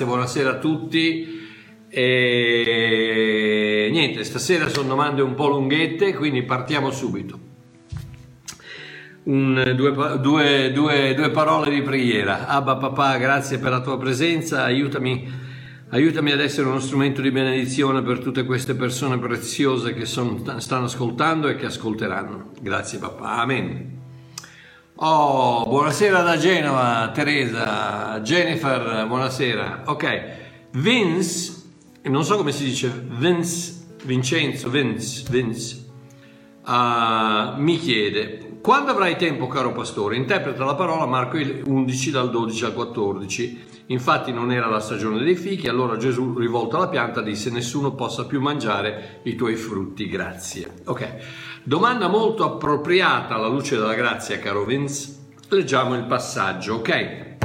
grazie, buonasera a tutti. E niente, stasera sono domande un po' lunghette, quindi partiamo subito. Un, due, due, due, due, parole di preghiera. Abba papà, grazie per la tua presenza, aiutami, aiutami ad essere uno strumento di benedizione per tutte queste persone preziose che sono, stanno ascoltando e che ascolteranno. Grazie papà, amen. Oh, buonasera da Genova, Teresa, Jennifer, buonasera. Ok, Vince, non so come si dice, Vince, Vincenzo, Vince, Vince, uh, mi chiede, quando avrai tempo caro pastore, interpreta la parola Marco 11 dal 12 al 14. Infatti non era la stagione dei fichi, allora Gesù rivolto alla pianta disse nessuno possa più mangiare i tuoi frutti, grazie. Ok. Domanda molto appropriata alla luce della grazia, caro Vince. Leggiamo il passaggio, ok?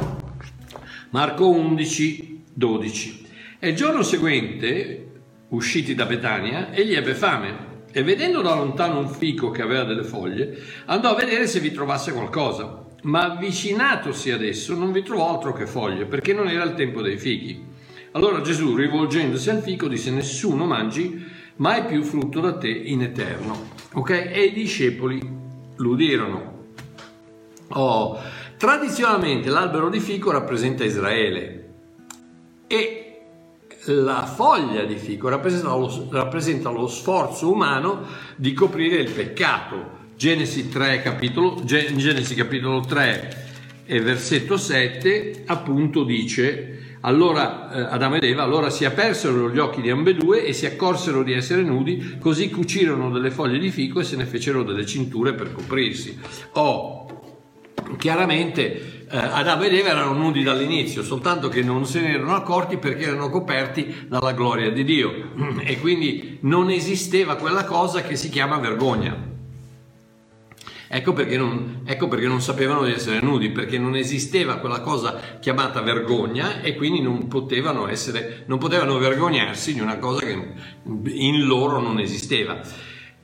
Marco 11, 12. E il giorno seguente, usciti da Betania, egli ebbe fame e vedendo da lontano un fico che aveva delle foglie, andò a vedere se vi trovasse qualcosa. Ma avvicinatosi ad esso non vi trovò altro che foglie, perché non era il tempo dei fichi. Allora Gesù, rivolgendosi al fico, disse: Nessuno mangi mai più frutto da te in eterno. Ok? E i discepoli l'udirono. Oh, tradizionalmente l'albero di fico rappresenta Israele e la foglia di fico rappresenta lo, rappresenta lo sforzo umano di coprire il peccato. Genesi, 3, capitolo, Genesi capitolo 3 e versetto 7 appunto dice allora eh, Adamo ed Eva allora si apersero gli occhi di ambedue e si accorsero di essere nudi, così cucirono delle foglie di fico e se ne fecero delle cinture per coprirsi. Oh, chiaramente eh, Adamo ed Eva erano nudi dall'inizio, soltanto che non se ne erano accorti perché erano coperti dalla gloria di Dio e quindi non esisteva quella cosa che si chiama vergogna. Ecco perché, non, ecco perché, non, sapevano di essere nudi, perché non esisteva quella cosa chiamata vergogna e quindi non potevano, essere, non potevano vergognarsi di una cosa che in loro non esisteva.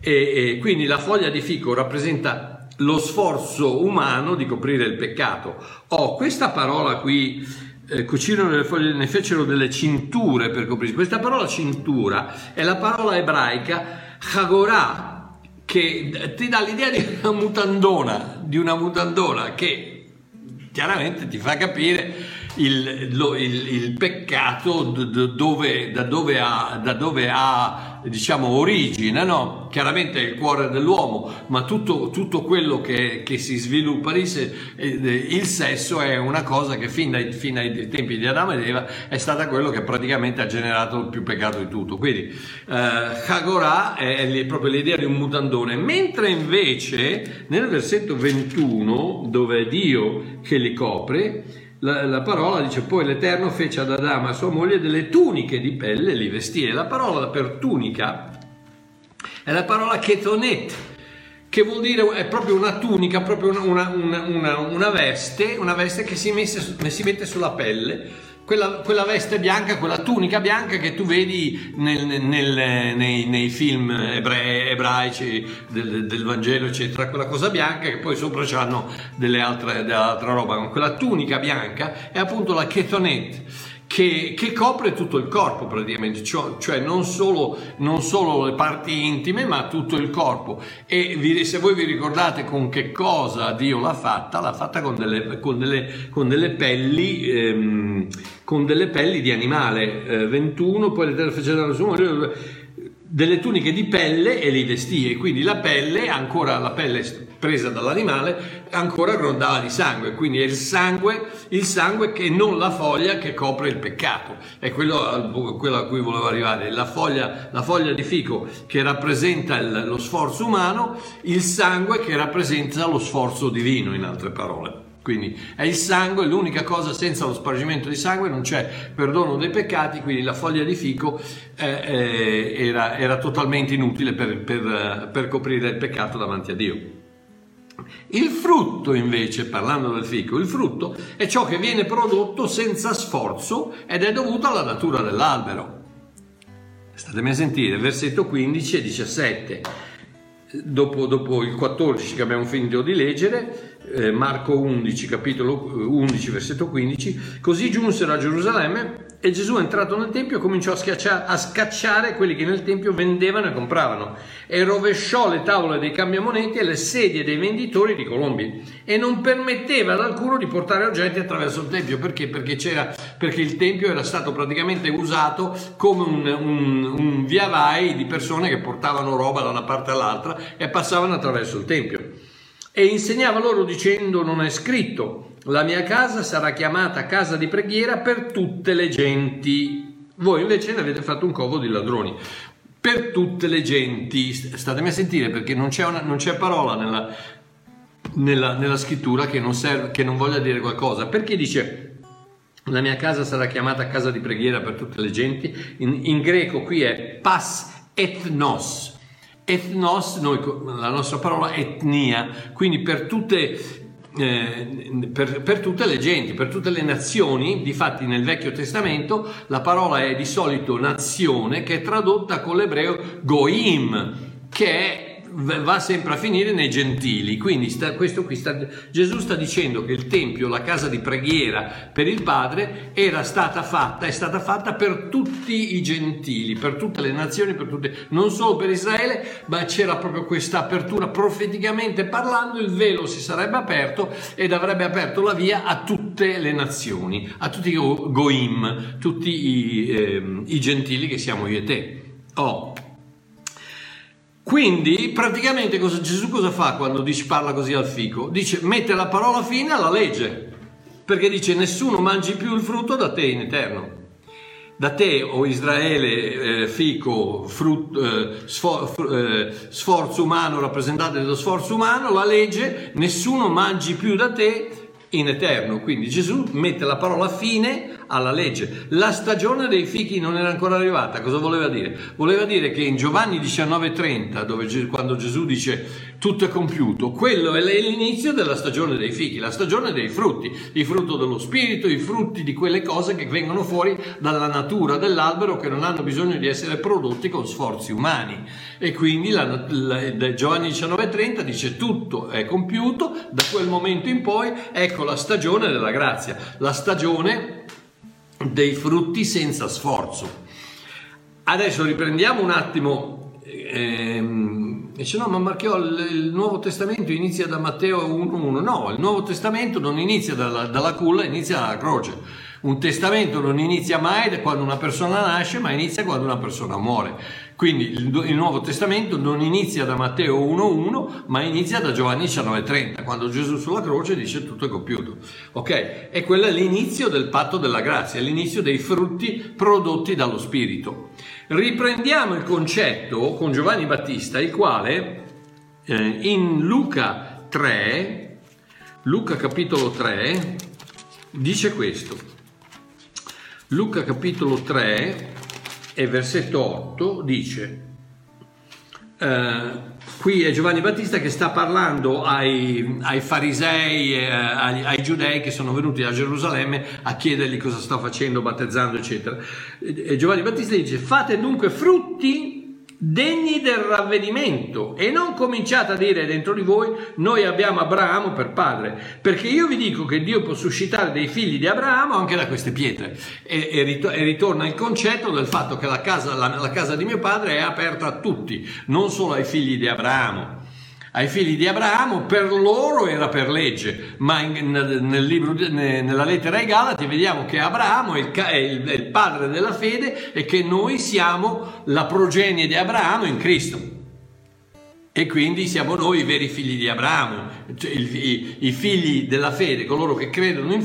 E, e quindi la foglia di fico rappresenta lo sforzo umano di coprire il peccato. Oh, questa parola qui, eh, foglie, ne fecero delle cinture per coprirsi. Questa parola cintura è la parola ebraica chagorah, che ti dà l'idea di una mutandona, di una mutandona che chiaramente ti fa capire il, lo, il, il peccato dove, da, dove ha, da dove ha diciamo origine, no? chiaramente è il cuore dell'uomo, ma tutto, tutto quello che, che, si sviluppa lì, se, il sesso è una cosa che fin dai, fin dai, tempi di Adamo ed Eva è stata quello che praticamente ha generato il più peccato di tutto. Quindi eh, Hagorah è proprio l'idea di un mutandone, mentre invece nel versetto 21 dove è Dio che li copre, la, la, parola dice poi l'Eterno fece ad Adamo e sua moglie delle tuniche di pelle e li vestì. E la parola per tunica è la parola ketonet, che vuol dire è proprio una tunica, proprio una, una, una, una veste, una veste che si, messe, si mette sulla pelle quella, quella, veste bianca, quella tunica bianca che tu vedi nel, nel, nei, nei, film ebrei, ebraici del, del, Vangelo, eccetera, quella cosa bianca che poi sopra hanno delle altre, dell'altra roba, quella tunica bianca è appunto la ketonet che, che, copre tutto il corpo praticamente, cioè, cioè non, solo, non, solo, le parti intime ma tutto il corpo. E vi, se voi vi ricordate con che cosa Dio l'ha fatta, l'ha fatta con delle, con delle, con delle pelli. Ehm, con delle pelli di animale, eh, 21, poi le terre fece dalla sua delle tuniche di pelle e li vestì e quindi la pelle, ancora la pelle presa dall'animale, ancora grondava di sangue, quindi è il sangue, il sangue che non la foglia che copre il peccato, è quello, quello a cui volevo arrivare, la foglia, la foglia di fico che rappresenta il, lo sforzo umano, il sangue che rappresenta lo sforzo divino in altre parole. Quindi è il sangue, l'unica cosa senza lo spargimento di sangue non c'è perdono dei peccati, quindi la foglia di fico eh, eh, era, era, totalmente inutile per, per, per coprire il peccato davanti a Dio. Il frutto invece, parlando del fico, il frutto è ciò che viene prodotto senza sforzo ed è dovuto alla natura dell'albero. Statemi a sentire, versetto 15 e 17 dopo, dopo, il 14 che abbiamo finito di leggere, Marco 11, capitolo 11, versetto 15, così giunsero a Gerusalemme e Gesù entrato nel Tempio cominciò a, a, scacciare quelli che nel Tempio vendevano e compravano e rovesciò le tavole dei cambiamoneti e le sedie dei venditori di colombi e non permetteva ad alcuno di portare oggetti attraverso il Tempio. Perché? Perché, perché il Tempio era stato praticamente usato come un, un, un via vai di persone che portavano roba da una parte all'altra e passavano attraverso il Tempio. E insegnava loro dicendo non è scritto la mia casa sarà chiamata casa di preghiera per tutte le genti. Voi invece ne avete fatto un covo di ladroni. Per tutte le genti, statemi a sentire perché non c'è, una, non c'è parola nella, nella, nella scrittura che non, serve, che non voglia dire qualcosa. Perché dice la mia casa sarà chiamata casa di preghiera per tutte le genti? In, in greco qui è pas ethnos. Ethnos, noi, la nostra parola etnia, quindi per tutte eh, per, per, tutte le genti, per tutte le nazioni, difatti nel Vecchio Testamento la parola è di solito nazione che è tradotta con l'ebreo goim, che è va sempre a finire nei gentili. Quindi sta, questo qui sta, Gesù sta dicendo che il Tempio, la casa di preghiera per il Padre, era stata fatta, è stata fatta per tutti i gentili, per tutte le nazioni, per tutte, non solo per Israele, ma c'era proprio questa apertura profeticamente parlando, il velo si sarebbe aperto ed avrebbe aperto la via a tutte le nazioni, a tutti i goim, tutti i, eh, i gentili che siamo io e te. Oh, quindi praticamente cosa, Gesù cosa fa quando dice, parla così al fico? Dice mette la parola fine alla legge, perché dice nessuno mangi più il frutto da te in eterno. Da te, o Israele, eh, fico, frutto, eh, sfor, eh, sforzo umano rappresentante dello sforzo umano, la legge, nessuno mangi più da te in eterno. Quindi Gesù mette la parola fine alla legge. La stagione dei fichi non era ancora arrivata. Cosa voleva dire? Voleva dire che in Giovanni 19:30, dove, quando Gesù dice tutto è compiuto, quello è l'inizio della stagione dei fichi, la stagione dei frutti, il frutto dello spirito, i frutti di quelle cose che vengono fuori dalla natura dell'albero che non hanno bisogno di essere prodotti con sforzi umani. E quindi la, la, Giovanni 19:30 dice tutto è compiuto, da quel momento in poi ecco la stagione della grazia, la stagione dei frutti senza sforzo. Adesso riprendiamo un attimo. Ehm, dice no, ma Marchiò, il, il, Nuovo Testamento inizia da Matteo 1.1. No, il Nuovo Testamento non inizia dalla, dalla culla, inizia dalla croce. Un testamento non inizia mai da quando una persona nasce, ma inizia quando una persona muore. Quindi il, il Nuovo Testamento non inizia da Matteo 1.1, ma inizia da Giovanni 19.30, quando Gesù sulla croce dice tutto è compiuto. Ok? E quello è l'inizio del patto della grazia, l'inizio dei frutti prodotti dallo Spirito. Riprendiamo il concetto con Giovanni Battista, il quale eh, in Luca 3, Luca capitolo 3, dice questo. Luca capitolo 3 e versetto 8 dice, eh, qui è Giovanni Battista che sta parlando ai, ai farisei, eh, ai, ai, giudei che sono venuti a Gerusalemme a chiedergli cosa sta facendo, battezzando, eccetera. E Giovanni Battista dice, fate dunque frutti degni del ravvedimento. E non cominciate a dire dentro di voi noi abbiamo Abramo per padre. Perché io vi dico che Dio può suscitare dei figli di Abramo anche da queste pietre. E, e, e ritorna il concetto del fatto che la casa, la, la casa di mio padre è aperta a tutti non solo ai figli di Abramo ai figli di Abramo, per loro era per legge, ma in, nel libro, nella lettera ai Galati vediamo che Abramo è il, è, il, è il padre della fede e che noi siamo la progenie di Abramo in Cristo. E quindi siamo noi i veri figli di Abramo, cioè i, i, figli della fede, coloro che credono in,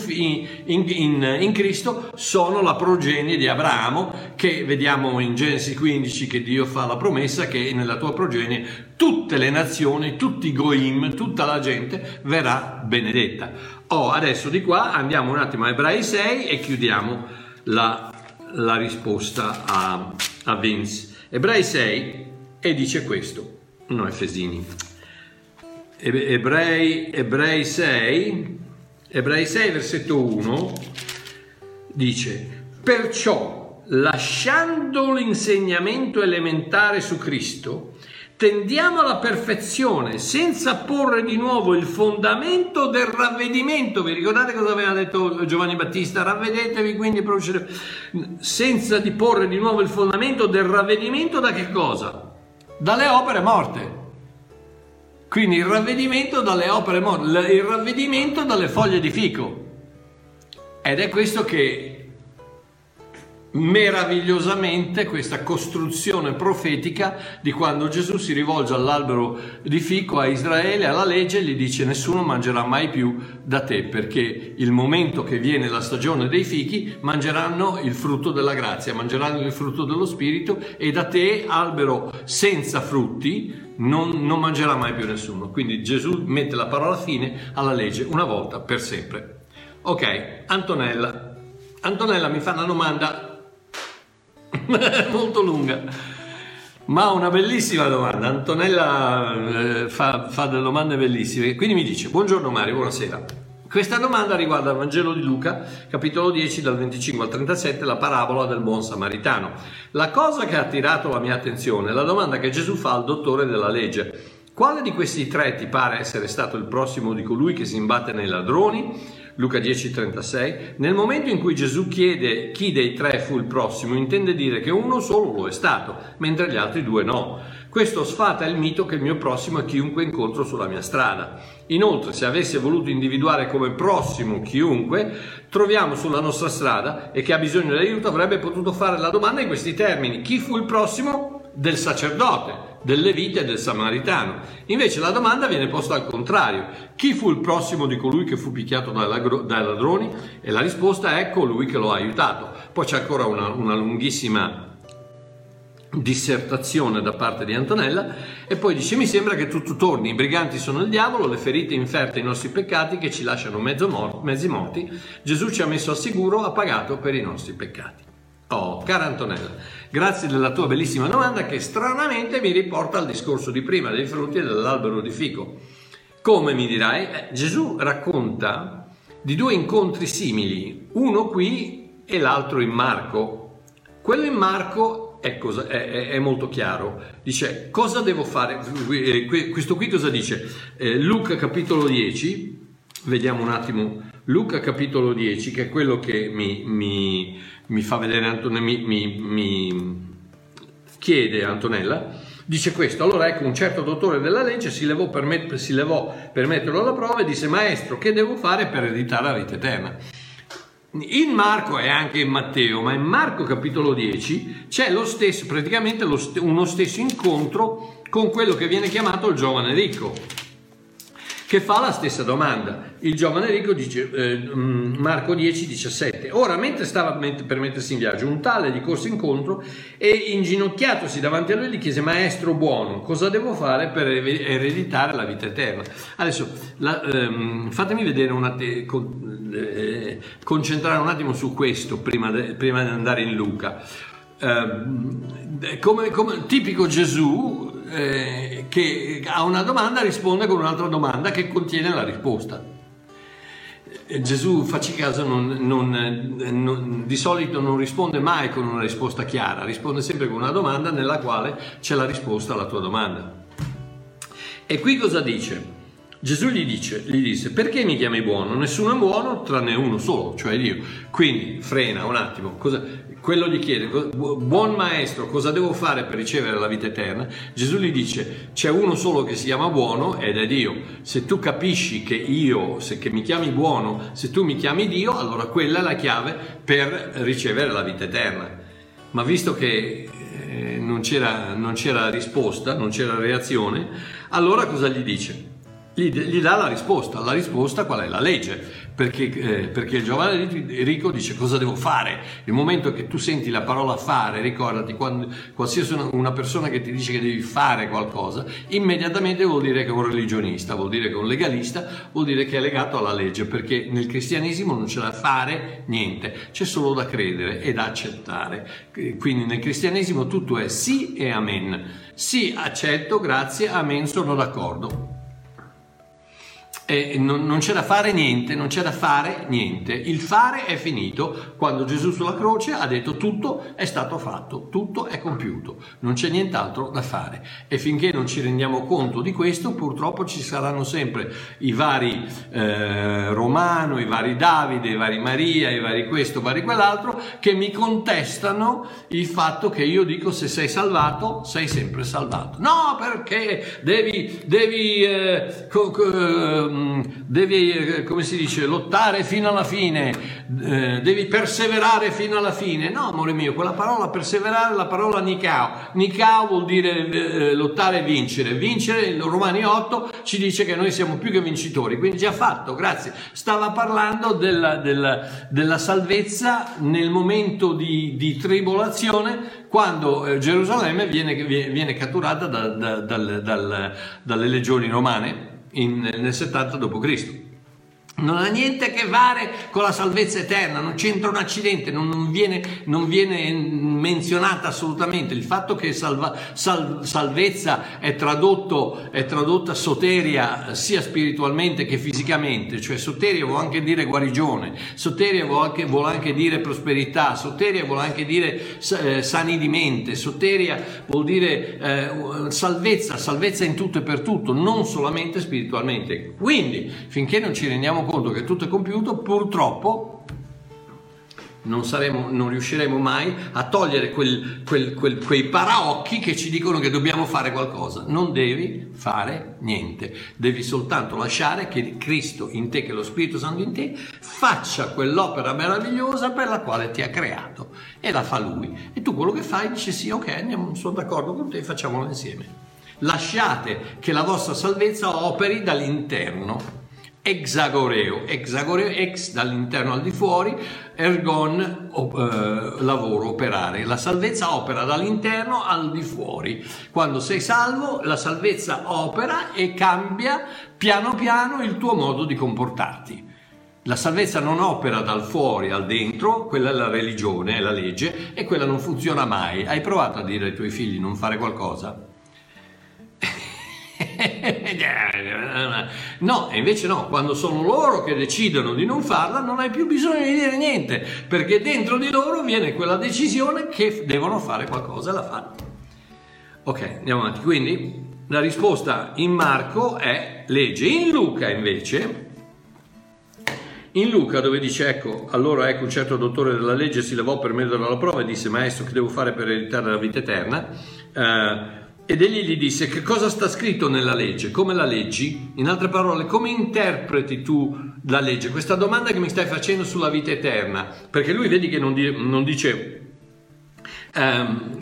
in, in, in, Cristo, sono la progenie di Abramo, che vediamo in Genesi 15 che Dio fa la promessa che nella tua progenie tutte le nazioni, tutti i goim, tutta la gente verrà benedetta. Oh, adesso di qua andiamo un attimo a Ebrei 6 e chiudiamo la, la risposta a, a Vince. Ebrei 6 e dice questo no Efesini, Ebrei, Ebrei 6, Ebrei 6 versetto 1 dice, perciò lasciando l'insegnamento elementare su Cristo, tendiamo alla perfezione senza porre di nuovo il fondamento del ravvedimento. Vi ricordate cosa aveva detto Giovanni Battista? Ravvedetevi quindi senza di porre di nuovo il fondamento del ravvedimento da che cosa? Dalle opere morte. Quindi il ravvedimento dalle opere morte, il ravvedimento dalle foglie di fico. Ed è questo che meravigliosamente questa costruzione profetica di quando Gesù si rivolge all'albero di fico a Israele, alla legge, e gli dice nessuno mangerà mai più da te, perché il momento che viene la stagione dei fichi mangeranno il frutto della grazia, mangeranno il frutto dello Spirito e da te, albero senza frutti, non, non mangerà mai più nessuno. Quindi Gesù mette la parola fine alla legge una volta per sempre. Ok, Antonella. Antonella mi fa una domanda molto lunga. Ma una bellissima domanda. Antonella eh, fa, fa, delle domande bellissime. Quindi mi dice: Buongiorno Mario, buonasera. Questa domanda riguarda il Vangelo di Luca, capitolo 10, dal 25 al 37, la parabola del buon samaritano. La cosa che ha attirato la mia attenzione è la domanda che Gesù fa al dottore della legge. Quale di questi tre ti pare essere stato il prossimo di colui che si imbatte nei ladroni? Luca 10:36, nel momento in cui Gesù chiede chi dei tre fu il prossimo, intende dire che uno solo lo è stato, mentre gli altri due no. Questo sfata il mito che il mio prossimo è chiunque incontro sulla mia strada. Inoltre, se avesse voluto individuare come prossimo chiunque, troviamo sulla nostra strada e che ha bisogno di aiuto avrebbe potuto fare la domanda in questi termini. Chi fu il prossimo? Del sacerdote del Levite e del Samaritano. Invece la domanda viene posta al contrario. Chi fu il prossimo di colui che fu picchiato dai, ladroni? E la risposta è colui che lo ha aiutato. Poi c'è ancora una, una lunghissima dissertazione da parte di Antonella e poi dice mi sembra che tutto torni, i briganti sono il diavolo, le ferite inferte i nostri peccati che ci lasciano mezzo mezzi morti, Gesù ci ha messo al sicuro, ha pagato per i nostri peccati. Oh, cara Antonella, grazie della tua bellissima domanda che stranamente mi riporta al discorso di prima dei frutti e dell'albero di fico. Come mi dirai? Eh, Gesù racconta di due incontri simili, uno qui e l'altro in Marco. Quello in Marco è, cosa, è, è, molto chiaro. Dice cosa devo fare? Eh, questo qui cosa dice? Eh, Luca capitolo 10, vediamo un attimo. Luca capitolo 10, che è quello che mi, mi mi fa vedere Antonella, mi, mi, chiede Antonella, dice questo, allora ecco un certo dottore della legge si levò, per, met- si levò per metterlo alla prova e disse maestro che devo fare per ereditare la vita eterna? In Marco e anche in Matteo, ma in Marco capitolo 10 c'è lo stesso, praticamente lo st- uno stesso incontro con quello che viene chiamato il giovane ricco che fa la stessa domanda. Il giovane ricco dice, eh, mm, Marco 10, 17, ora mentre stava per mettersi in viaggio, un tale gli corse incontro e inginocchiatosi davanti a lui gli chiese, maestro buono, cosa devo fare per ereditare la vita eterna? Adesso la, ehm, fatemi vedere un attimo, con, eh, concentrare un attimo su questo prima, de, prima di andare in Luca. Eh, come, come, tipico Gesù eh, che a una domanda risponde con un'altra domanda che contiene la risposta. Eh, Gesù, facci caso, non, non, non, di solito non risponde mai con una risposta chiara, risponde sempre con una domanda nella quale c'è la risposta alla tua domanda. E qui cosa dice? Gesù gli, dice, gli disse, perché mi chiami buono? Nessuno è buono tranne uno solo, cioè Dio. Quindi frena un attimo, cosa, quello gli chiede, buon maestro, cosa devo fare per ricevere la vita eterna? Gesù gli dice, c'è uno solo che si chiama buono ed è Dio. Se tu capisci che io, se che mi chiami buono, se tu mi chiami Dio, allora quella è la chiave per ricevere la vita eterna. Ma visto che eh, non, c'era, non c'era risposta, non c'era reazione, allora cosa gli dice? Gli, gli, dà la risposta. La risposta qual è? La legge. Perché, eh, perché il giovane ricco dice cosa devo fare. Il momento che tu senti la parola fare, ricordati, quando, qualsiasi una, persona che ti dice che devi fare qualcosa, immediatamente vuol dire che è un religionista, vuol dire che è un legalista, vuol dire che è legato alla legge, perché nel cristianesimo non c'è da fare niente, c'è solo da credere e da accettare. Quindi nel cristianesimo tutto è sì e amen. Sì, accetto, grazie, amen, sono d'accordo. E non, non, c'è da fare niente, non c'è da fare niente. Il fare è finito quando Gesù sulla croce ha detto tutto è stato fatto, tutto è compiuto, non c'è nient'altro da fare. E finché non ci rendiamo conto di questo, purtroppo ci saranno sempre i vari eh, Romano, i vari Davide, i vari Maria, i vari questo, i vari quell'altro, che mi contestano il fatto che io dico se sei salvato, sei sempre salvato. No, perché devi, devi eh, co- co- Ehm, devi, eh, come si dice, lottare fino alla fine, eh, devi perseverare fino alla fine. No, amore mio, quella parola perseverare è la parola Nikao. Nikao vuol dire eh, lottare e vincere. Vincere, in Romani 8 ci dice che noi siamo più che vincitori, quindi già fatto, grazie. Stava parlando della, della, della salvezza nel momento di, di tribolazione quando Gerusalemme viene, viene catturata da, da, dal, dal, dalle legioni romane in, nel 70 d.C non ha niente a che fare con la salvezza eterna, non c'entra un accidente, non, viene, non viene, menzionata assolutamente. Il fatto che salva, sal, salvezza è, tradotto, è tradotta soteria sia spiritualmente che fisicamente, cioè soteria vuol anche dire guarigione, soteria vuol anche, vuol anche dire prosperità, soteria vuol anche dire eh, sani di mente, soteria vuol dire eh, salvezza, salvezza in tutto e per tutto, non solamente spiritualmente. Quindi, finché non ci rendiamo conto che tutto è compiuto, purtroppo non, saremo, non riusciremo mai a togliere quel, quel, quel, quei paraocchi che ci dicono che dobbiamo fare qualcosa. Non devi fare niente, devi soltanto lasciare che Cristo in te, che lo Spirito Santo in te, faccia quell'opera meravigliosa per la quale ti ha creato e la fa Lui. E tu quello che fai dici sì, ok, andiamo, sono d'accordo con te, facciamolo insieme. Lasciate che la vostra salvezza operi dall'interno exagoreo, exagoreo, ex dall'interno al di fuori, ergon eh, lavoro, operare. La salvezza opera dall'interno al di fuori. Quando sei salvo, la salvezza opera e cambia piano piano il tuo modo di comportarti. La salvezza non opera dal fuori al dentro, quella è la religione, è la legge, e quella non funziona mai. Hai provato a dire ai tuoi figli non fare qualcosa? no, e invece no, quando sono loro che decidono di non farla, non hai più bisogno di dire niente, perché dentro di loro viene quella decisione che devono fare qualcosa e la fanno. Ok, andiamo avanti. Quindi la risposta in Marco è legge. In Luca invece, in Luca dove dice ecco, allora ecco un certo dottore della legge si levò per mettere alla prova e disse maestro che devo fare per ereditare la vita eterna. Uh, ed egli gli disse che cosa sta scritto nella legge, come la leggi? In altre parole, come interpreti tu la legge? Questa domanda che mi stai facendo sulla vita eterna, perché lui vedi che non, di, non dice... Um,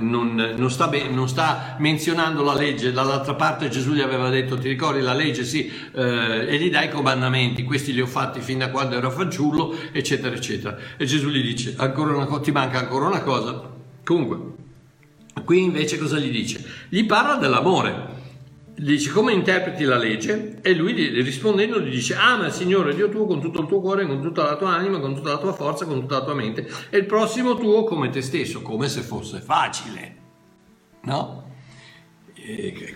non, non, sta be- non, sta menzionando la legge, dall'altra parte Gesù gli aveva detto ti ricordi la legge? Sì. Eh, e gli dai i comandamenti, questi li ho fatti fin da quando ero fanciullo eccetera eccetera. E Gesù gli dice ancora una cosa, ti manca ancora una cosa? Comunque Qui invece cosa gli dice? Gli parla dell'amore. Dice come interpreti la legge e lui rispondendo gli dice ama il Signore Dio tuo con tutto il tuo cuore, con tutta la tua anima, con tutta la tua forza, con tutta la tua mente e il prossimo tuo come te stesso, come se fosse facile. No?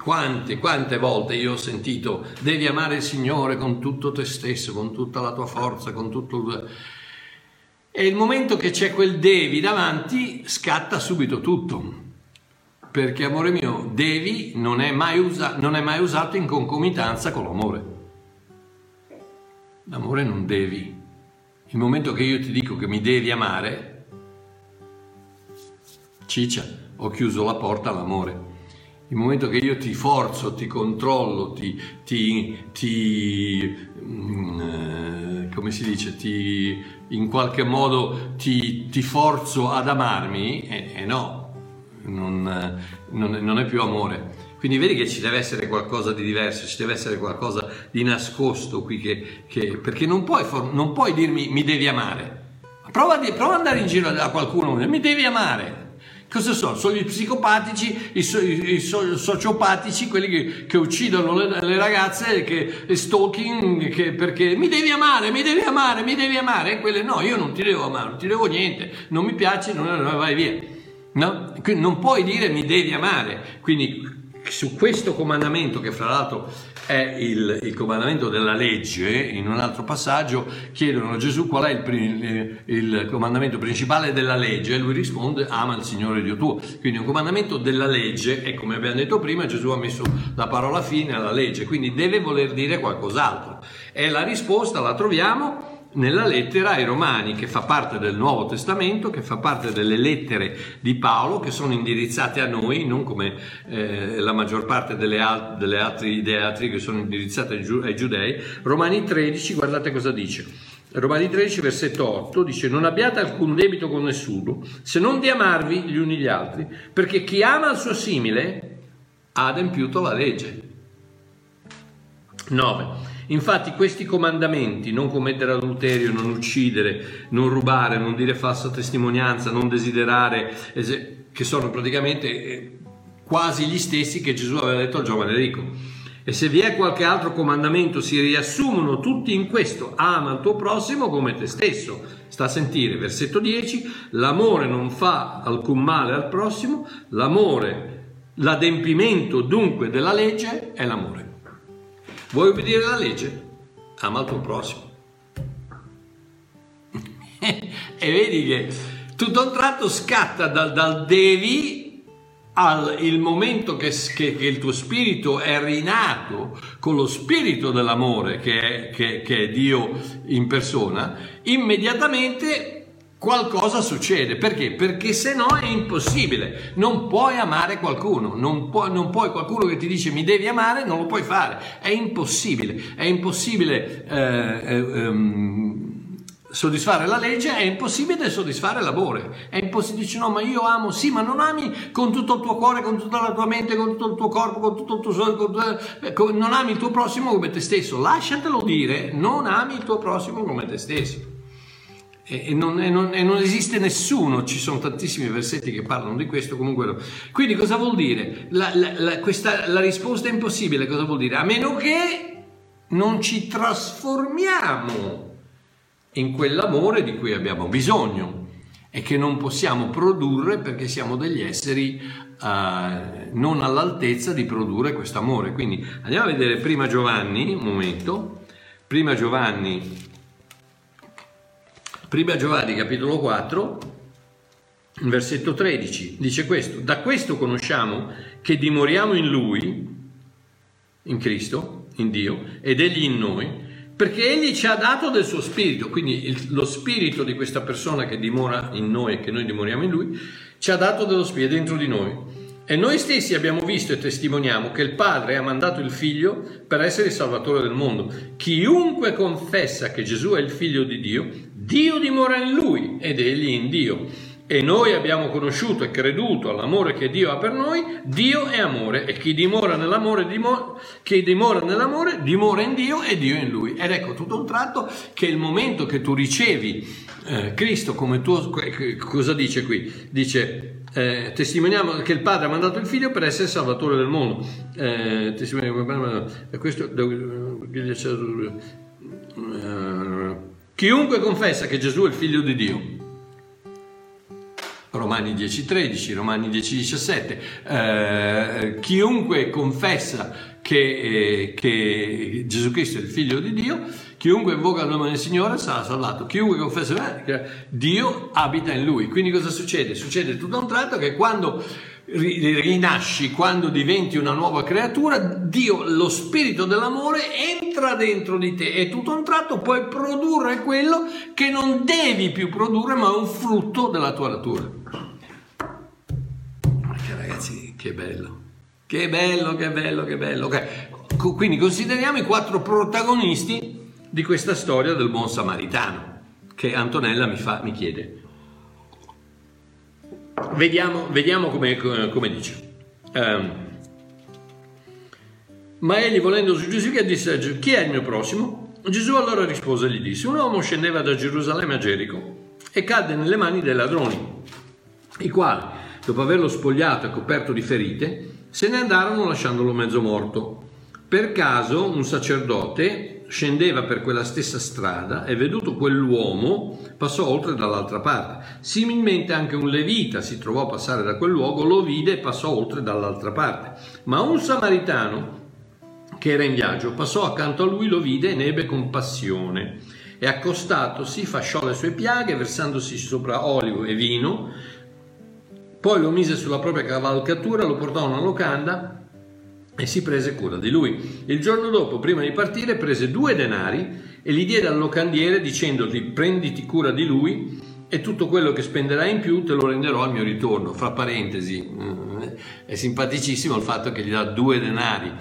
Quante, quante volte io ho sentito devi amare il Signore con tutto te stesso, con tutta la tua forza, con tutto. E il momento che c'è quel devi davanti scatta subito tutto perché amore mio, devi non è mai, usa, non è mai usato in concomitanza con l'amore. L'amore non devi. Il momento che io ti dico che mi devi amare, ciccia, ho chiuso la porta all'amore. Il momento che io ti forzo, ti controllo, ti, ti, ti mm, come si dice, ti, in qualche modo ti, ti forzo ad amarmi, eh, eh no, non, non, non, è più amore. Quindi vedi che ci deve essere qualcosa di diverso, ci deve essere qualcosa di nascosto qui, che, che, perché non puoi, non puoi, dirmi mi devi amare. Prova, di, prova, ad andare in giro da qualcuno mi devi amare. Cosa sono? Sono gli psicopatici, i, so, i so, sociopatici, quelli che, che uccidono le, le, ragazze, che stalking, che, perché mi devi amare, mi devi amare, mi devi amare. E quelle no, io non ti devo amare, non ti devo niente, non mi piace, non, vai via. No? Non puoi dire mi devi amare. Quindi su questo comandamento, che fra l'altro è il, il, comandamento della legge, in un altro passaggio chiedono a Gesù qual è il, il, comandamento principale della legge e lui risponde ama il Signore Dio tuo. Quindi un comandamento della legge e come abbiamo detto prima Gesù ha messo la parola fine alla legge, quindi deve voler dire qualcos'altro. E la risposta la troviamo nella lettera ai Romani, che fa parte del Nuovo Testamento, che fa parte delle lettere di Paolo, che sono indirizzate a noi, non come eh, la maggior parte delle, al- delle altre ideatri che sono indirizzate ai, giu- ai giudei. Romani 13, guardate cosa dice. Romani 13, versetto 8 dice: Non abbiate alcun debito con nessuno, se non di amarvi gli uni gli altri, perché chi ama il suo simile ha adempiuto la legge. 9. Infatti questi comandamenti, non commettere adulterio, non uccidere, non rubare, non dire falsa testimonianza, non desiderare, che sono praticamente eh, quasi gli stessi che Gesù aveva detto al giovane ricco. E se vi è qualche altro comandamento, si riassumono tutti in questo, ama il tuo prossimo come te stesso. Sta a sentire, versetto 10, l'amore non fa alcun male al prossimo, l'amore, l'adempimento dunque della legge è l'amore. Vuoi obbedire alla legge? Ama il tuo prossimo. e vedi che tutto a un tratto scatta dal, dal devi al il momento che, che, che, il tuo spirito è rinato con lo spirito dell'amore che è, che, che è Dio in persona, immediatamente qualcosa succede. Perché? Perché se no è impossibile. Non puoi amare qualcuno, non puoi, non puoi, qualcuno che ti dice mi devi amare, non lo puoi fare. È impossibile. È impossibile eh, eh, um, soddisfare la legge, è impossibile soddisfare l'amore. È impossibile, dici no, ma io amo, sì, ma non ami con tutto il tuo cuore, con tutta la tua mente, con tutto il tuo corpo, con tutto il tuo sole, eh, non ami il tuo prossimo come te stesso. Lasciatelo dire, non ami il tuo prossimo come te stesso. E non, e, non, e non, esiste nessuno, ci sono tantissimi versetti che parlano di questo, comunque. Quindi cosa vuol dire? La, la, la, questa, la risposta è impossibile, cosa vuol dire? A meno che non ci trasformiamo in quell'amore di cui abbiamo bisogno e che non possiamo produrre perché siamo degli esseri uh, non all'altezza di produrre questo amore. Quindi andiamo a vedere prima Giovanni, un momento, prima Giovanni Prima Giovanni capitolo 4, versetto 13, dice questo, da questo conosciamo che dimoriamo in Lui, in Cristo, in Dio, ed Egli in noi, perché Egli ci ha dato del suo spirito, quindi il, lo spirito di questa persona che dimora in noi e che noi dimoriamo in Lui, ci ha dato dello spirito dentro di noi. E noi stessi abbiamo visto e testimoniamo che il Padre ha mandato il Figlio per essere il Salvatore del mondo. Chiunque confessa che Gesù è il Figlio di Dio, Dio dimora in lui ed egli in Dio. E noi abbiamo conosciuto e creduto all'amore che Dio ha per noi, Dio è amore e chi dimora nell'amore, dimora, chi dimora nell'amore dimora in Dio e Dio in lui. Ed ecco tutto un tratto che il momento che tu ricevi eh, Cristo come tuo, cosa dice qui? Dice eh, testimoniamo che il Padre ha mandato il Figlio per essere Salvatore del mondo. Eh, testimoniamo questo, chiunque confessa che Gesù è il Figlio di Dio. Romani 10:13, Romani 10:17. Eh, chiunque confessa che, eh, che Gesù Cristo è il Figlio di Dio Chiunque invoca il nome del Signore sarà salvato. Chiunque confessa che Dio abita in lui. Quindi cosa succede? Succede tutto a un tratto che quando rinasci, quando diventi una nuova creatura, Dio, lo spirito dell'amore, entra dentro di te e tutto a un tratto puoi produrre quello che non devi più produrre, ma è un frutto della tua natura. Che ragazzi, che bello. Che bello, che bello, che bello. Okay. Quindi consideriamo i quattro protagonisti di questa storia del buon samaritano che Antonella mi, fa, mi chiede. Vediamo, vediamo come, come dice. Um, ma egli volendo su Gesù che disse chi è il mio prossimo? Gesù allora rispose e gli disse un uomo scendeva da Gerusalemme a Gerico e cadde nelle mani dei ladroni, i quali, dopo averlo spogliato e coperto di ferite, se ne andarono lasciandolo mezzo morto. Per caso un sacerdote scendeva per quella stessa strada e veduto quell'uomo passò oltre dall'altra parte. Similmente anche un levita si trovò a passare da quel luogo, lo vide e passò oltre dall'altra parte. Ma un samaritano che era in viaggio passò accanto a lui, lo vide e ne ebbe compassione. E accostatosi fasciò le sue piaghe, versandosi sopra olio e vino, poi lo mise sulla propria cavalcatura, lo portò a una locanda e si prese cura di lui. Il giorno dopo, prima di partire, prese due denari e li diede al locandiere dicendogli prenditi cura di lui e tutto quello che spenderai in più te lo renderò al mio ritorno. Fra parentesi, mm, è simpaticissimo il fatto che gli dà due denari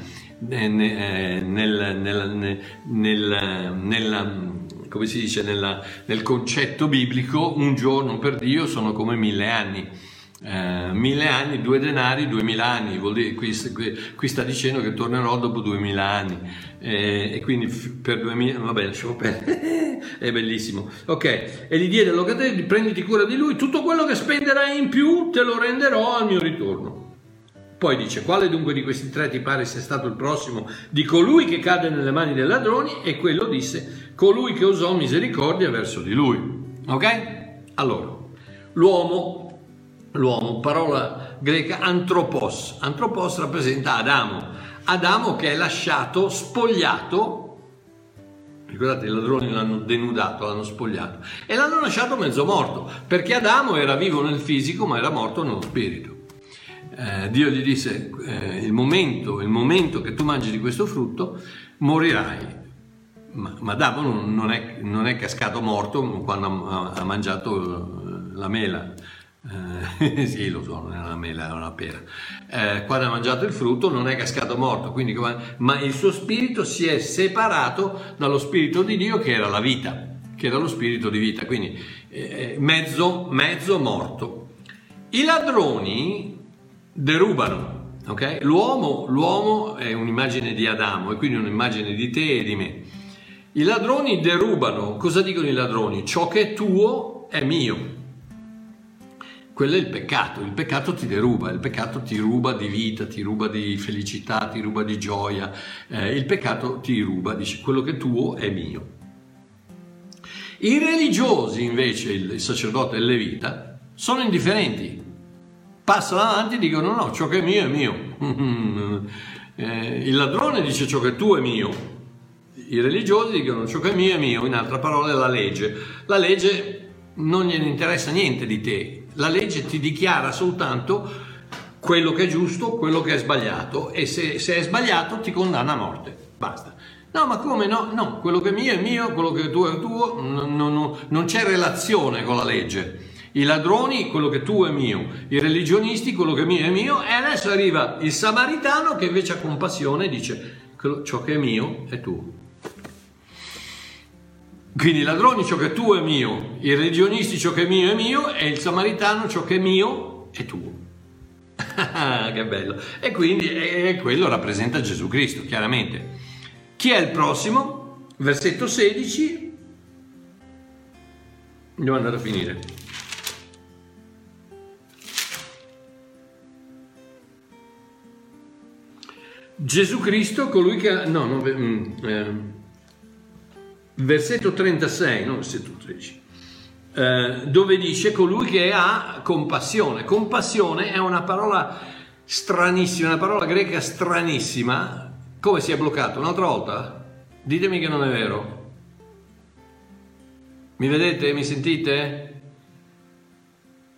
eh, nel, nel, nel, nel come si dice nel concetto biblico, un giorno per Dio sono come mille anni eh, mille anni, due denari, duemila anni, vuol dire, qui, qui, sta dicendo che tornerò dopo duemila anni eh, e quindi per duemila, vabbè lasciamo perdere, è bellissimo. Ok, e gli diede al locatario, prenditi cura di lui, tutto quello che spenderai in più te lo renderò al mio ritorno. Poi dice, quale dunque di questi tre ti pare sia stato il prossimo di colui che cade nelle mani dei ladroni? E quello disse, colui che usò misericordia verso di lui. Ok? Allora, l'uomo l'uomo, parola greca antropos. Antropos rappresenta Adamo. Adamo che è lasciato spogliato, ricordate i ladroni l'hanno denudato, l'hanno spogliato, e l'hanno lasciato mezzo morto, perché Adamo era vivo nel fisico ma era morto nello spirito. Eh, Dio gli disse, eh, il, momento, il momento che tu mangi di questo frutto morirai. Ma, ma Adamo non, è, non, è, cascato morto quando ha, ha mangiato la mela, eh, sì, lo so, non è una mela, è una pera. Eh, quando ha mangiato il frutto non è cascato morto, quindi, ma il suo spirito si è separato dallo spirito di Dio che era la vita, che era lo spirito di vita, quindi eh, mezzo, mezzo morto. I ladroni derubano, ok? L'uomo, l'uomo è un'immagine di Adamo e quindi un'immagine di te e di me. I ladroni derubano, cosa dicono i ladroni? Ciò che è tuo è mio quello è il peccato, il peccato ti deruba, il peccato ti ruba di vita, ti ruba di felicità, ti ruba di gioia, eh, il peccato ti ruba, dice quello che è tuo è mio. I religiosi invece, il sacerdote e il levita, sono indifferenti, passano avanti e dicono no, ciò che è mio è mio. eh, il ladrone dice ciò che è tuo è mio, i religiosi dicono ciò che è mio è mio, in altre parole la legge. La legge non gliene interessa niente di te, la legge ti dichiara soltanto quello che è giusto, quello che è sbagliato e se, se è sbagliato ti condanna a morte. Basta. No, ma come no? No, quello che è mio è mio, quello che è tuo è tuo, non, non, non c'è relazione con la legge. I ladroni, quello che è tuo è mio, i religionisti, quello che è mio è mio, e adesso arriva il samaritano che invece ha compassione e dice ciò che è mio è tuo. Quindi i ladroni ciò che è tuo è mio, i religionisti ciò che è mio è mio e il samaritano ciò che è mio è tuo. che bello. E quindi e quello rappresenta Gesù Cristo, chiaramente. Chi è il prossimo? Versetto 16. Andiamo andare a finire. Gesù Cristo, colui che... No, no, mm, eh, versetto 36, non versetto 13, eh, dove dice colui che ha compassione. Compassione è una parola stranissima, una parola greca stranissima. Come si è bloccato? Un'altra volta? Ditemi che non è vero. Mi vedete? Mi sentite?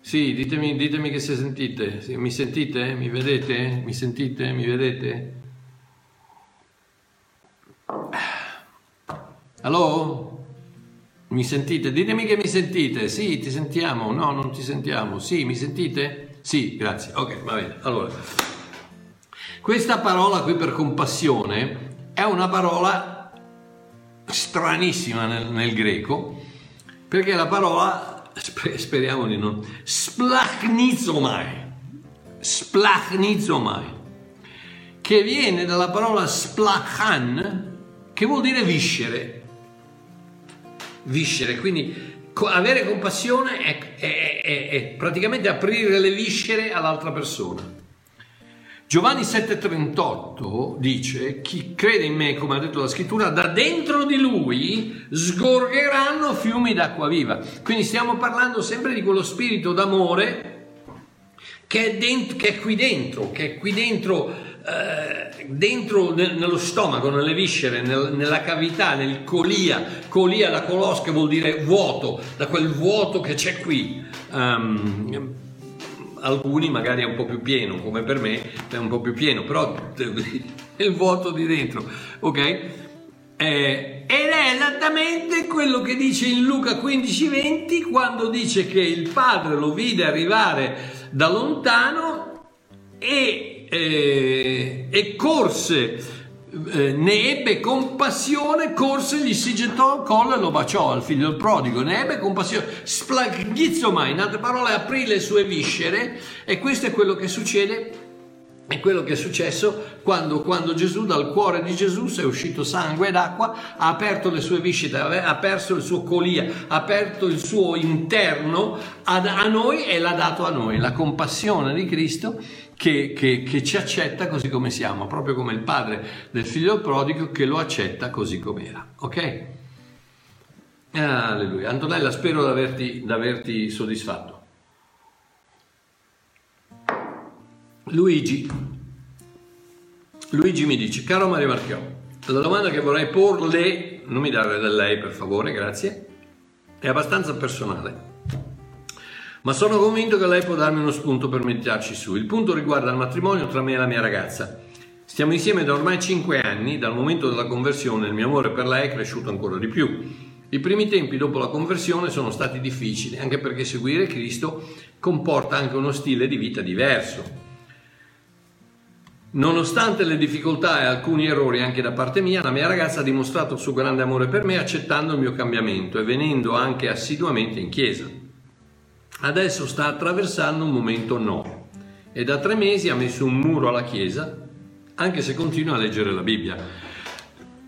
Sì, ditemi, ditemi che se sentite. Mi sentite? Mi vedete? Mi sentite? Mi vedete? Allo? Mi sentite? Ditemi che mi sentite. Sì, ti sentiamo. No, non ti sentiamo. Sì, mi sentite? Sì, grazie. Ok, va bene. Allora, questa parola qui per compassione è una parola stranissima nel, nel greco, perché la parola, speriamo di non, splachnizomai, splachnizomai, che viene dalla parola splachan, che vuol dire viscere viscere, quindi avere compassione è, è, è, è praticamente aprire le viscere all'altra persona. Giovanni 7:38 dice, chi crede in me, come ha detto la scrittura, da dentro di lui sgorgeranno fiumi d'acqua viva. Quindi stiamo parlando sempre di quello spirito d'amore che è, dentro, che è qui dentro, che è qui dentro, eh, dentro nel, nello stomaco, nelle viscere, nel, nella cavità, nel colia. Colia da colos che vuol dire vuoto, da quel vuoto che c'è qui. Um, alcuni magari è un po' più pieno, come per me è un po' più pieno, però è il vuoto di dentro, ok? Eh, ed è esattamente quello che dice in Luca 15:20 quando dice che il padre lo vide arrivare da lontano e, eh, e corse. Eh, ne ebbe compassione, corse, gli si gettò al collo e lo baciò al figlio del prodigo. Ne ebbe compassione, splaghizzo in altre parole, aprì le sue viscere. E questo è quello che succede è quello che è successo quando, quando, Gesù, dal cuore di Gesù, è uscito sangue ed acqua, ha aperto le sue viscere, ha perso il suo colia, ha aperto il suo interno a, a noi e l'ha dato a noi. La compassione di Cristo che, che, che, ci accetta così come siamo, proprio come il padre del figlio prodigo che lo accetta così com'era. Ok? Alleluia. Antonella, spero di averti soddisfatto. Luigi, Luigi mi dice, caro Mario Marchiò, la domanda che vorrei porle, non mi dare da lei per favore, grazie, è abbastanza personale. Ma sono convinto che lei può darmi uno spunto per meditarci su. Il punto riguarda il matrimonio tra me e la mia ragazza. Stiamo insieme da ormai 5 anni, dal momento della conversione il mio amore per lei è cresciuto ancora di più. I primi tempi dopo la conversione sono stati difficili, anche perché seguire Cristo comporta anche uno stile di vita diverso. Nonostante le difficoltà e alcuni errori anche da parte mia, la mia ragazza ha dimostrato il suo grande amore per me accettando il mio cambiamento e venendo anche assiduamente in chiesa. Adesso sta attraversando un momento no e da tre mesi ha messo un muro alla chiesa, anche se continua a leggere la Bibbia.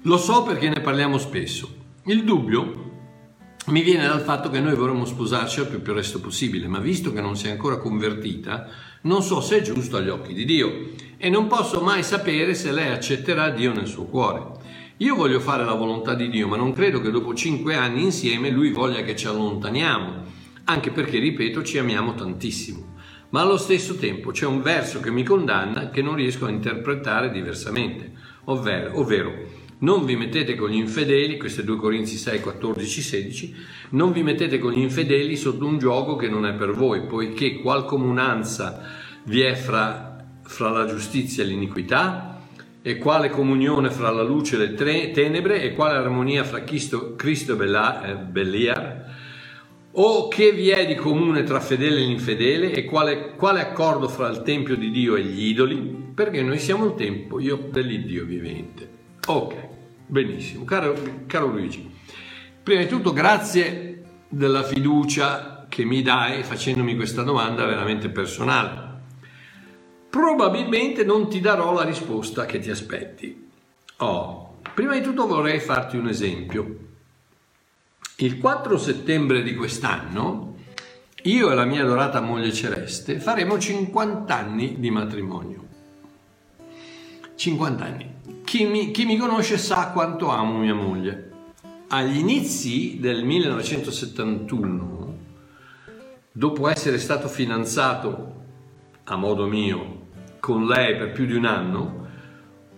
Lo so perché ne parliamo spesso. Il dubbio mi viene dal fatto che noi vorremmo sposarci al più presto possibile, ma visto che non si è ancora convertita, non so se è giusto agli occhi di Dio e non posso mai sapere se lei accetterà Dio nel suo cuore. Io voglio fare la volontà di Dio, ma non credo che dopo cinque anni insieme lui voglia che ci allontaniamo, anche perché, ripeto, ci amiamo tantissimo. Ma allo stesso tempo c'è un verso che mi condanna che non riesco a interpretare diversamente, ovvero, ovvero non vi mettete con gli infedeli, queste 2 Corinzi 6, 14, 16, non vi mettete con gli infedeli sotto un gioco che non è per voi, poiché qual comunanza vi è fra, fra la giustizia e l'iniquità, e quale comunione fra la luce e le tre, tenebre, e quale armonia fra Cristo, Cristo e eh, Beliar, o che vi è di comune tra fedele e infedele, e quale, quale accordo fra il Tempio di Dio e gli idoli, perché noi siamo il Tempio dell'Iddio vivente. Ok, benissimo. Caro, caro Luigi, prima di tutto grazie della fiducia che mi dai facendomi questa domanda veramente personale. Probabilmente non ti darò la risposta che ti aspetti. Oh, prima di tutto vorrei farti un esempio. Il 4 settembre di quest'anno io e la mia adorata moglie celeste faremo 50 anni di matrimonio. 50 anni. Chi mi, chi mi conosce sa quanto amo mia moglie. Agli inizi del 1971, dopo essere stato fidanzato a modo mio con lei per più di un anno,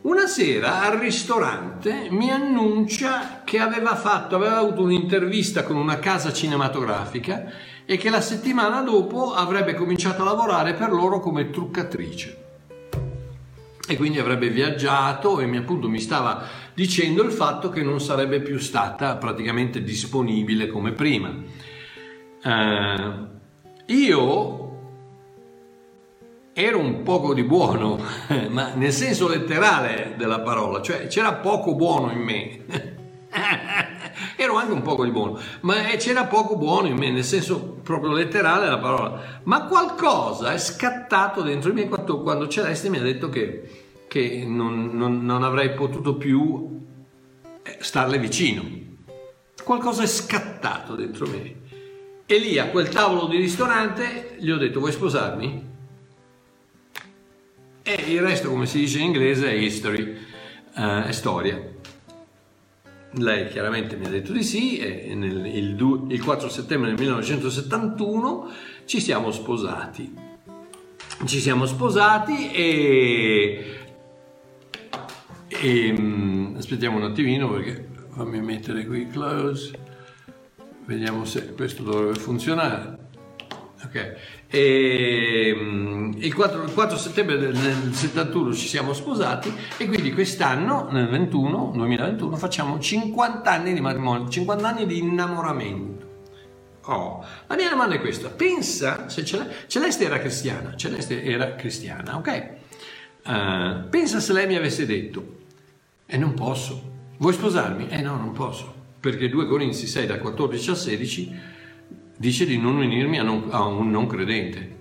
una sera al ristorante mi annuncia che aveva fatto, aveva avuto un'intervista con una casa cinematografica e che la settimana dopo avrebbe cominciato a lavorare per loro come truccatrice e quindi avrebbe viaggiato e mi, appunto mi stava dicendo il fatto che non sarebbe più stata praticamente disponibile come prima. Eh, io ero un poco di buono, ma nel senso letterale della parola, cioè c'era poco buono in me. ero anche un poco di buono, ma c'era poco buono in me, nel senso proprio letterale della parola. Ma qualcosa è scattato dentro di me quando, quando Celeste mi ha detto che che non, non, non avrei potuto più eh, starle vicino. Qualcosa è scattato dentro me. E lì a quel tavolo di ristorante gli ho detto vuoi sposarmi? E, il resto, come si dice in inglese, è history, uh, è storia. Lei chiaramente mi ha detto di sì e nel, il, il 4 settembre del 1971 ci siamo sposati. Ci siamo sposati e e, um, aspettiamo un attimino perché fammi mettere qui close vediamo se questo dovrebbe funzionare ok e, um, il, 4, il 4 settembre del, del 71 ci siamo sposati e quindi quest'anno nel 21, 2021 facciamo 50 anni di matrimonio 50 anni di innamoramento Oh, la mia domanda è questa: pensa se Celeste era cristiana, Celeste era cristiana, ok? Uh, pensa se lei mi avesse detto: e non posso. Vuoi sposarmi? Eh no, non posso. Perché 2 Corinzi 6 da 14 a 16 dice di non unirmi a, non, a un non credente.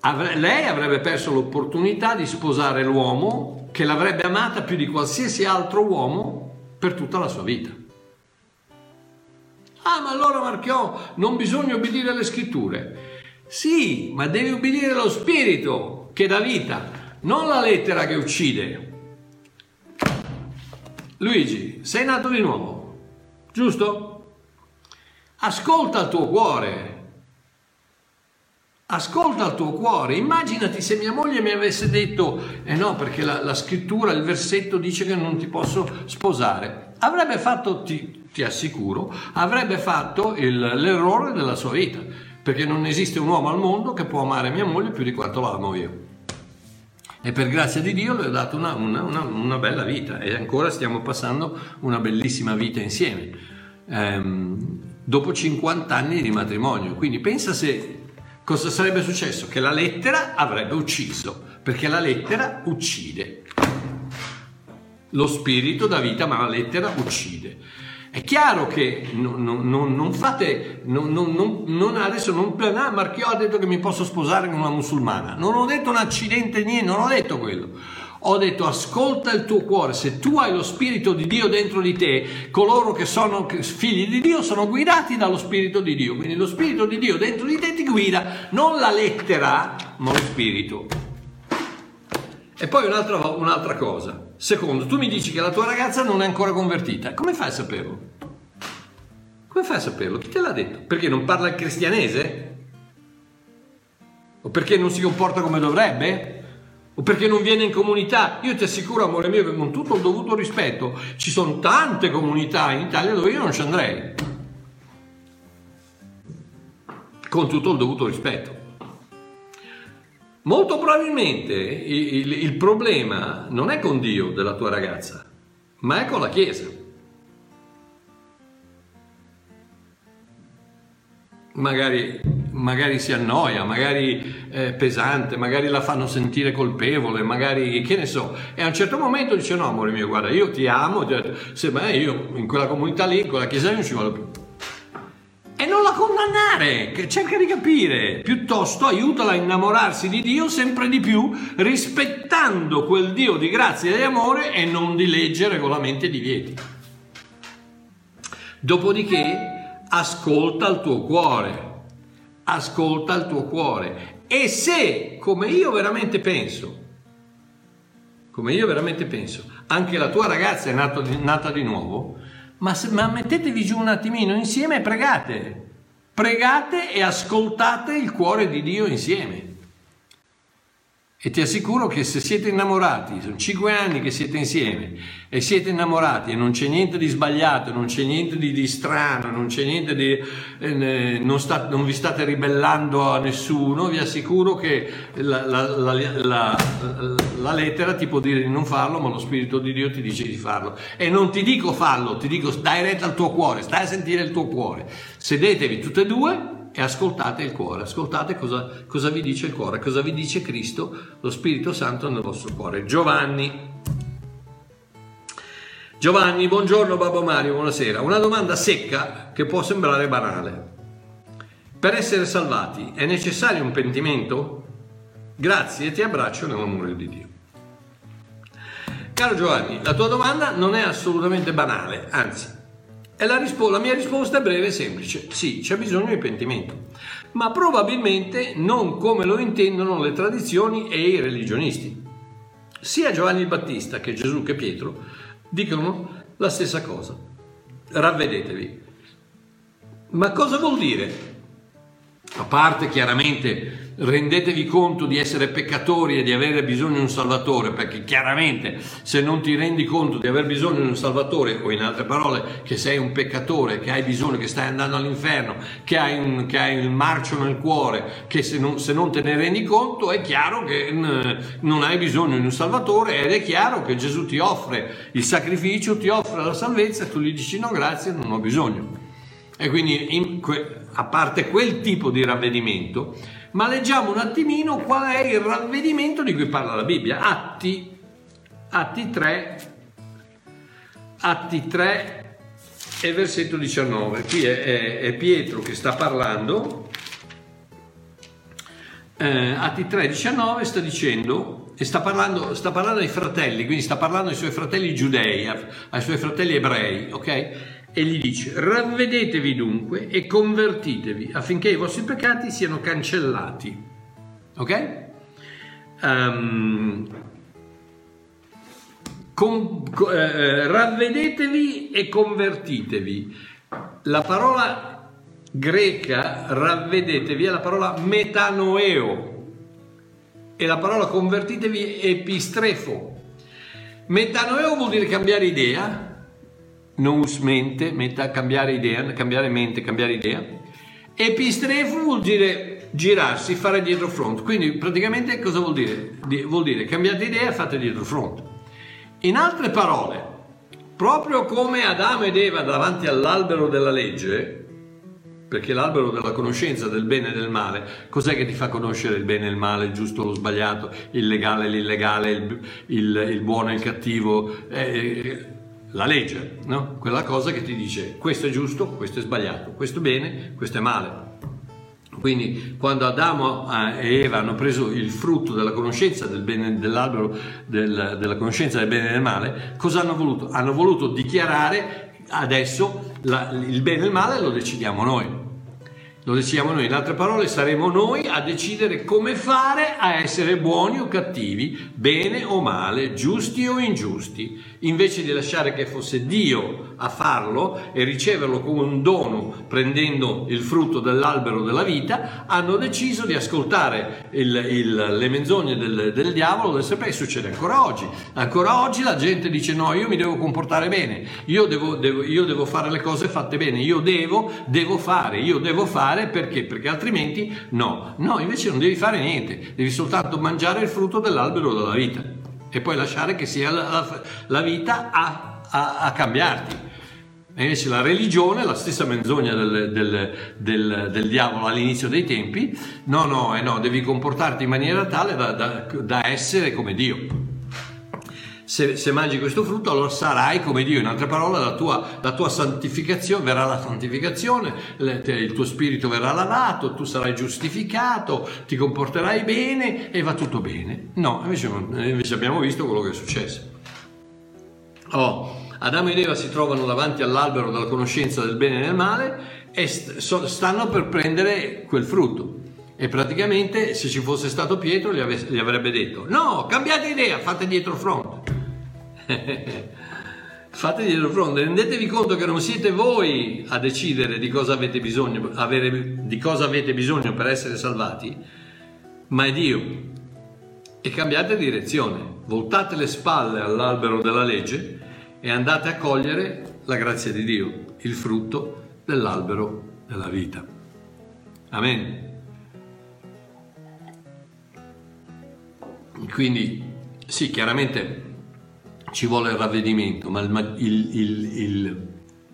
Avre, lei avrebbe perso l'opportunità di sposare l'uomo che l'avrebbe amata più di qualsiasi altro uomo per tutta la sua vita. Ah, ma allora Marchiò, non bisogna obbedire alle scritture. Sì, ma devi obbedire allo spirito che dà vita non la lettera che uccide. Luigi, sei nato di nuovo, giusto? Ascolta il tuo cuore. Ascolta il tuo cuore. Immaginati se mia moglie mi avesse detto, eh no, perché la, la scrittura, il versetto dice che non ti posso sposare. Avrebbe fatto, ti, ti assicuro, avrebbe fatto il, l'errore della sua vita, perché non esiste un uomo al mondo che può amare mia moglie più di quanto la amo io e per grazia di Dio le ho dato una, una, una, una, bella vita e ancora stiamo passando una bellissima vita insieme, ehm, dopo 50 anni di matrimonio. Quindi pensa se cosa sarebbe successo, che la lettera avrebbe ucciso, perché la lettera uccide. Lo spirito dà vita, ma la lettera uccide. È chiaro che non, non, non fate, non, non, adesso non, ah, Marchiò ha detto che mi posso sposare con una musulmana, non ho detto un accidente, niente, non ho detto quello. Ho detto ascolta il tuo cuore, se tu hai lo Spirito di Dio dentro di te, coloro che sono figli di Dio sono guidati dallo Spirito di Dio, quindi lo Spirito di Dio dentro di te ti guida, non la lettera, ma lo Spirito. E poi un'altra, un'altra cosa, Secondo, tu mi dici che la tua ragazza non è ancora convertita. Come fai a saperlo? Come fai a saperlo? Chi te l'ha detto? Perché non parla il cristianese? O perché non si comporta come dovrebbe? O perché non viene in comunità? Io ti assicuro, amore mio, che con tutto il dovuto rispetto, ci sono tante comunità in Italia dove io non ci andrei. Con tutto il dovuto rispetto. Molto probabilmente il, il, il, problema non è con Dio della tua ragazza, ma è con la Chiesa. Magari, magari si annoia, magari è pesante, magari la fanno sentire colpevole, magari che ne so. E a un certo momento dice: No, amore mio, guarda, io ti amo, se, ma io in quella comunità lì, in quella chiesa non ci vado più e non la condannare, cerca di capire, piuttosto aiutala a innamorarsi di Dio sempre di più, rispettando quel Dio di grazia e di amore e non di legge regolamenti e divieti. Dopodiché ascolta il tuo cuore, ascolta il tuo cuore e se, come io veramente penso, come io veramente penso, anche la tua ragazza è nata di, nata di nuovo, ma, ma mettetevi giù un attimino insieme e pregate. Pregate e ascoltate il cuore di Dio insieme. E ti assicuro che se siete innamorati, sono cinque anni che siete insieme e siete innamorati e non c'è niente di sbagliato, non c'è niente di, di strano, non c'è niente di... Eh, non, sta, non, vi state ribellando a nessuno, vi assicuro che la, la, la, la, lettera ti può dire di non farlo, ma lo Spirito di Dio ti dice di farlo. E non ti dico fallo, ti dico dai retta al tuo cuore, stai a sentire il tuo cuore. Sedetevi tutte e due e ascoltate il cuore, ascoltate cosa, cosa, vi dice il cuore, cosa vi dice Cristo, lo Spirito Santo nel vostro cuore. Giovanni. Giovanni, buongiorno Babbo Mario, buonasera. Una domanda secca che può sembrare banale. Per essere salvati è necessario un pentimento? Grazie e ti abbraccio nell'amore di Dio. Caro Giovanni, la tua domanda non è assolutamente banale, anzi, E la, rispo- la mia risposta è breve e semplice, sì, c'è bisogno di pentimento, ma probabilmente non come lo intendono le tradizioni e i religionisti. Sia Giovanni Battista che Gesù che Pietro dicono la stessa cosa. Ravvedetevi. Ma cosa vuol dire? A parte chiaramente rendetevi conto di essere peccatori e di avere bisogno di un Salvatore, perché chiaramente se non ti rendi conto di aver bisogno di un Salvatore, o in altre parole che sei un peccatore, che hai bisogno, che stai andando all'inferno, che hai, un, che hai il marcio nel cuore, che se non, se non, te ne rendi conto è chiaro che non hai bisogno di un Salvatore ed è chiaro che Gesù ti offre il sacrificio, ti offre la salvezza e tu gli dici no grazie, non ho bisogno. E quindi in, a parte quel tipo di ravvedimento, ma leggiamo un attimino qual è il ravvedimento di cui parla la Bibbia. Atti, Atti 3, Atti 3 e versetto 19. Qui è, è, è Pietro che sta parlando. Eh, Atti 3, 19 sta dicendo, e sta parlando, sta parlando ai fratelli, quindi sta parlando ai suoi fratelli giudei, ai suoi fratelli ebrei, ok? E gli dice ravvedetevi dunque e convertitevi affinché i vostri peccati siano cancellati. Ok? Um, con, eh, ravvedetevi e convertitevi. La parola greca ravvedetevi è la parola metanoeo e la parola convertitevi è epistrefo. Metanoeo vuol dire cambiare idea, nous mente, meta, cambiare idea, cambiare mente, cambiare idea. Epistrefo vuol dire girarsi, fare dietro front. Quindi praticamente cosa vuol dire? Vuol dire cambiate idea, fate dietro front. In altre parole, proprio come Adamo ed Eva davanti all'albero della legge, perché l'albero della conoscenza del bene e del male, cos'è che ti fa conoscere il bene e il male, il giusto e lo sbagliato, il legale e l'illegale, il, il, il buono e il cattivo? Eh, la legge, no? quella cosa che ti dice questo è giusto, questo è sbagliato, questo è bene, questo è male. Quindi quando Adamo e Eva hanno preso il frutto della conoscenza del bene, dell'albero del, della conoscenza del bene e del male, cosa hanno voluto? Hanno voluto dichiarare adesso la, il bene e il male lo decidiamo noi. Lo decidiamo noi, in altre parole saremo noi a decidere come fare a essere buoni o cattivi, bene o male, giusti o ingiusti, invece di lasciare che fosse Dio a farlo e riceverlo come un dono prendendo il frutto dell'albero della vita, hanno deciso di ascoltare il, il, le menzogne del, del diavolo, del serpente, succede ancora oggi. Ancora oggi la gente dice no, io mi devo comportare bene, io devo, devo, io devo fare le cose fatte bene, io devo, devo fare, io devo fare fare perché? Perché altrimenti no. No, invece non devi fare niente, devi soltanto mangiare il frutto dell'albero della vita e poi lasciare che sia la, la, la vita a, a, a, cambiarti. E invece la religione, la stessa menzogna del, del, del, del, diavolo all'inizio dei tempi, no, no, eh no, devi comportarti in maniera tale da, da, da essere come Dio se, se, mangi questo frutto allora sarai come Dio, in altre parole la tua, la tua santificazione, verrà la santificazione, il tuo spirito verrà lavato, tu sarai giustificato, ti comporterai bene e va tutto bene. No, invece, invece abbiamo visto quello che è successo. Oh, Adamo ed Eva si trovano davanti all'albero della conoscenza del bene e del male e st- stanno per prendere quel frutto. E praticamente se ci fosse stato Pietro gli, ave- gli avrebbe detto no, cambiate idea, fate dietro fronte. Fate dietro fronte, rendetevi conto che non siete voi a decidere di cosa avete bisogno, avere, di cosa avete bisogno per essere salvati, ma è Dio. E cambiate direzione, voltate le spalle all'albero della legge e andate a cogliere la grazia di Dio, il frutto dell'albero della vita. Amen. Quindi, sì, chiaramente ci vuole il ravvedimento, ma il, il, il,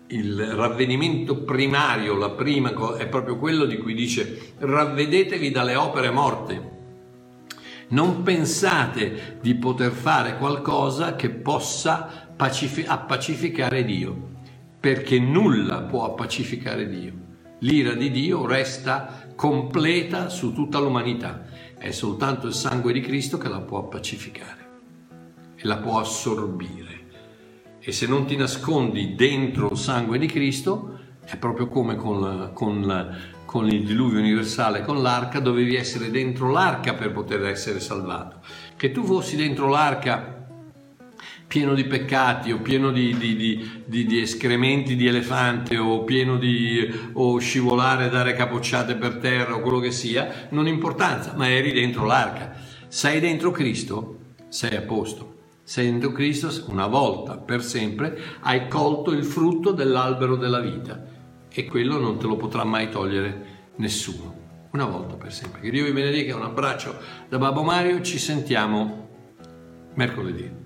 il, ravvedimento primario, la prima è proprio quello di cui dice ravvedetevi dalle opere morte. Non pensate di poter fare qualcosa che possa pacifi- appacificare Dio, perché nulla può appacificare Dio. L'ira di Dio resta completa su tutta l'umanità. È soltanto il sangue di Cristo che la può appacificare la può assorbire. e se non ti nascondi dentro il sangue di Cristo, è proprio come con, con, con il diluvio universale, con l'arca, dovevi essere dentro l'arca per poter essere salvato. Che tu fossi dentro l'arca pieno di peccati o pieno di, di, di, di, escrementi di elefante o pieno di o scivolare, dare capocciate per terra o quello che sia, non importanza, ma eri dentro l'arca. Sei dentro Cristo, sei a posto. Sei dentro Cristo, una volta, per sempre, hai colto il frutto dell'albero della vita e quello non te lo potrà mai togliere nessuno. Una volta per sempre. Che Dio vi benedica, un abbraccio da Babbo Mario, ci sentiamo mercoledì.